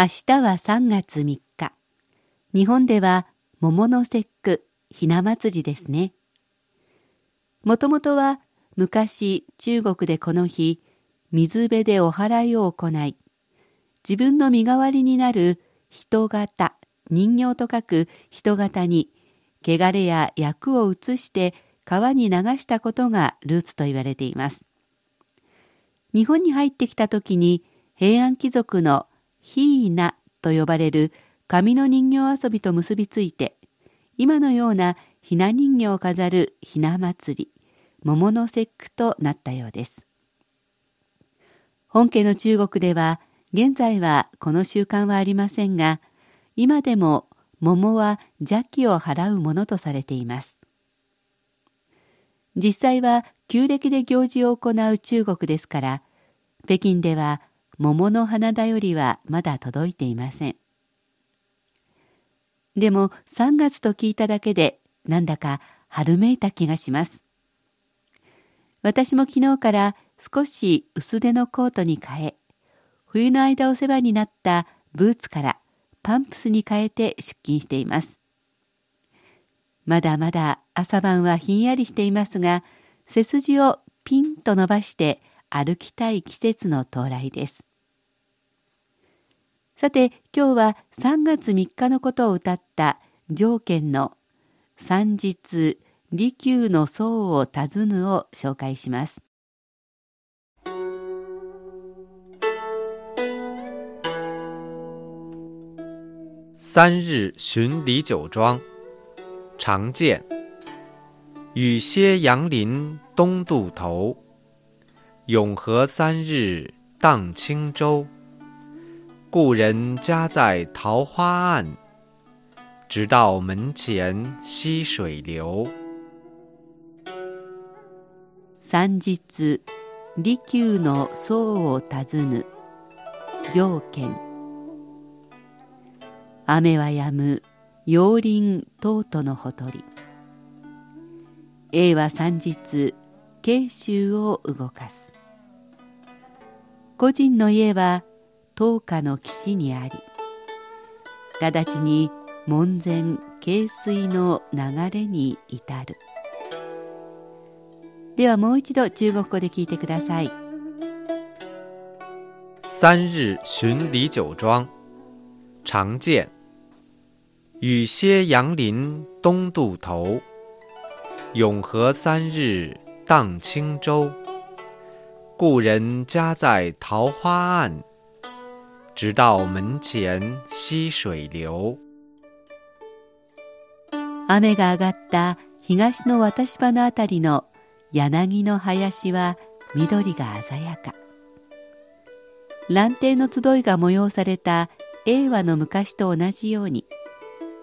明日は3月3日。日本では桃の節句、ひな祭りですね。もともとは昔中国でこの日、水辺でお祓いを行い、自分の身代わりになる人型、人形と書く人型に、汚れや薬を移して川に流したことがルーツと言われています。日本に入ってきた時に平安貴族のヒーナと呼ばれる紙の人形遊びと結びついて、今のようなひな人形を飾るひな祭り、桃の節句となったようです。本家の中国では、現在はこの習慣はありませんが、今でも桃は邪気を払うものとされています。実際は旧暦で行事を行う中国ですから、北京では桃の花だよりはまだ届いていません。でも3月と聞いただけでなんだか春めいた気がします。私も昨日から少し薄手のコートに変え、冬の間お世話になったブーツからパンプスに変えて出勤しています。まだまだ朝晩はひんやりしていますが、背筋をピンと伸ばして歩きたい季節の到来です。さて今日は3月3日のことを歌った条件の三日利休の僧を尋ぬを紹介します。三日寻李酒庄，常见。雨歇杨林东渡头，永和三日荡轻舟。故人家在桃花岸，直到门前溪水流。三日利休の僧を尋ぬ条件雨は止む陽林東都のほとり。A は三日慶州を動かす。個人の家は10日の岸にあり直ちに門前渓水の流れに至る。ではもう一度中国語で聞いてください。三日寻李酒庄。常见。雨歇杨林东渡头。永和三日荡轻舟故人家在桃花岸。直到門前溪水流。雨が上がった東の渡し場のあたりの柳の林は緑が鮮やか。蘭亭の集いが催された永和の昔と同じように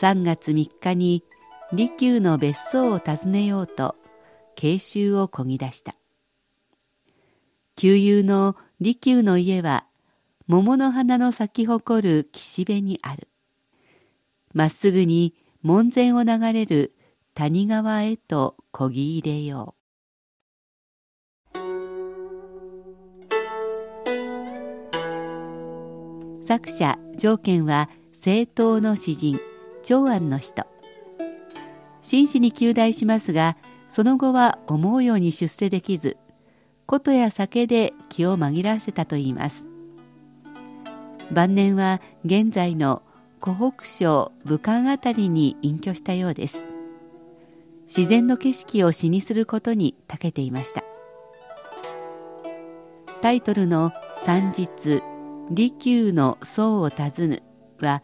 3月3日に利休の別荘を訪ねようと慶州をこぎ出した。旧友の利休の家は桃の花の咲き誇る岸辺にある。まっすぐに門前を流れる谷川へとこぎ入れよう。作者条件は政党の詩人長安の人紳士に求大しますがその後は思うように出世できず琴や酒で気を紛らわせたといいます晩年は現在の湖北省武漢あたりに隠居したようです。自然の景色を詩にすることに長けていました。タイトルの「三日利休の僧を訪ぬ」は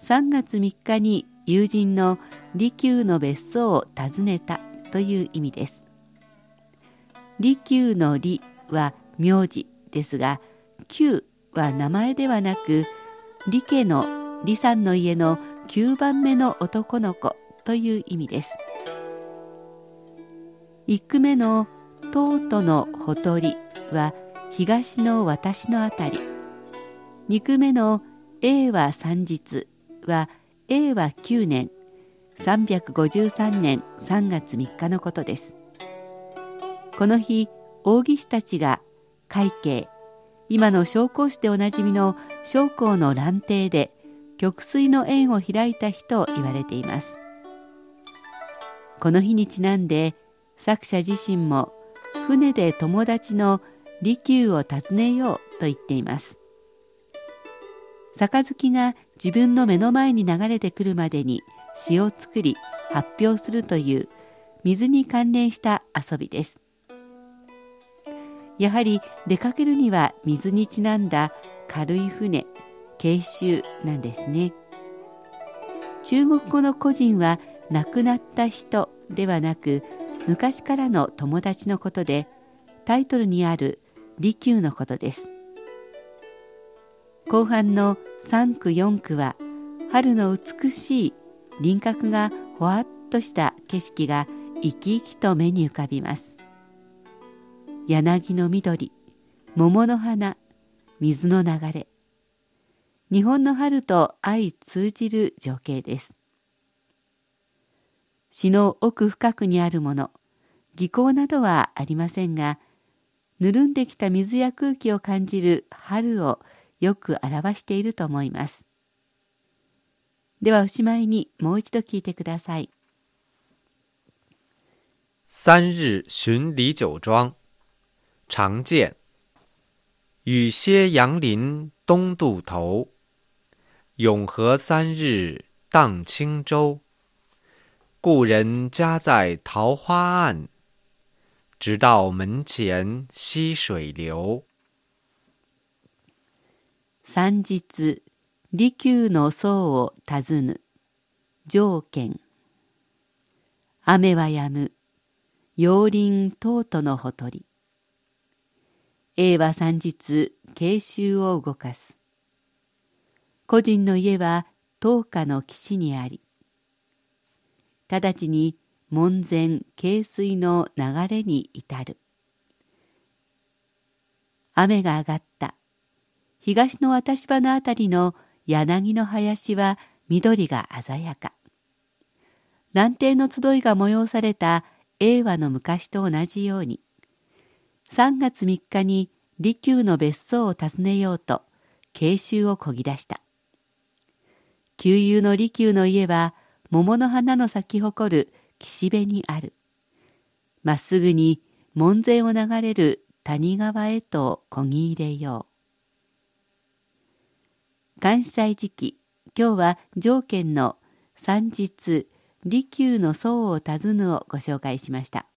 3月3日に友人の利休の別荘を訪ねたという意味です。利休の利は名字ですが旧は名前ではなく利家の李さんの家の9番目の男の子という意味です。1句目の「とうとのほとり」は東の私のあたり。2句目の「永和三日」は永和9年353年3月3日のことです。この日王義士たちが会計今の商工市でおなじみの将校の蘭亭で曲水の縁を開いた日と言われています。この日にちなんで作者自身も船で友達の利休を訪ねようと言っています。杯が自分の目の前に流れてくるまでに詩を作り発表するという水に関連した遊びです。やはり出かけるには水にちなんだ軽い船慶州なんですね。中国語の個人は亡くなった人ではなく昔からの友達のことでタイトルにある利休のことです。後半の3区4区は春の美しい輪郭がほわっとした景色が生き生きと目に浮かびます。柳の緑桃の花水の流れ。日本の春と相通じる情景です。詩の奥深くにあるもの技巧などはありませんがぬるんできた水や空気を感じる春をよく表していると思います。ではおしまいにもう一度聞いてください。三日巡李酒庄。常见。雨歇杨林东渡头。永和三日荡轻舟故人家在桃花岸。直到门前溪水流。三日利休の僧を訪ぬ条件雨はやむ。陽林東都のほとり。永和三日慶州を動かす。個人の家は東下の岸にあり直ちに門前渓水の流れに至る。雨が上がった。東の渡し場のあたりの柳の林は緑が鮮やか。蘭亭の集いが催された永和の昔と同じように、3月3日に利休の別荘を訪ねようと、慶州をこぎ出した。旧友の利休の家は、桃の花の咲き誇る岸辺にある。まっすぐに門前を流れる谷川へとこぎ入れよう。関西時期今日は条件の三日利休の僧を訪ぬをご紹介しました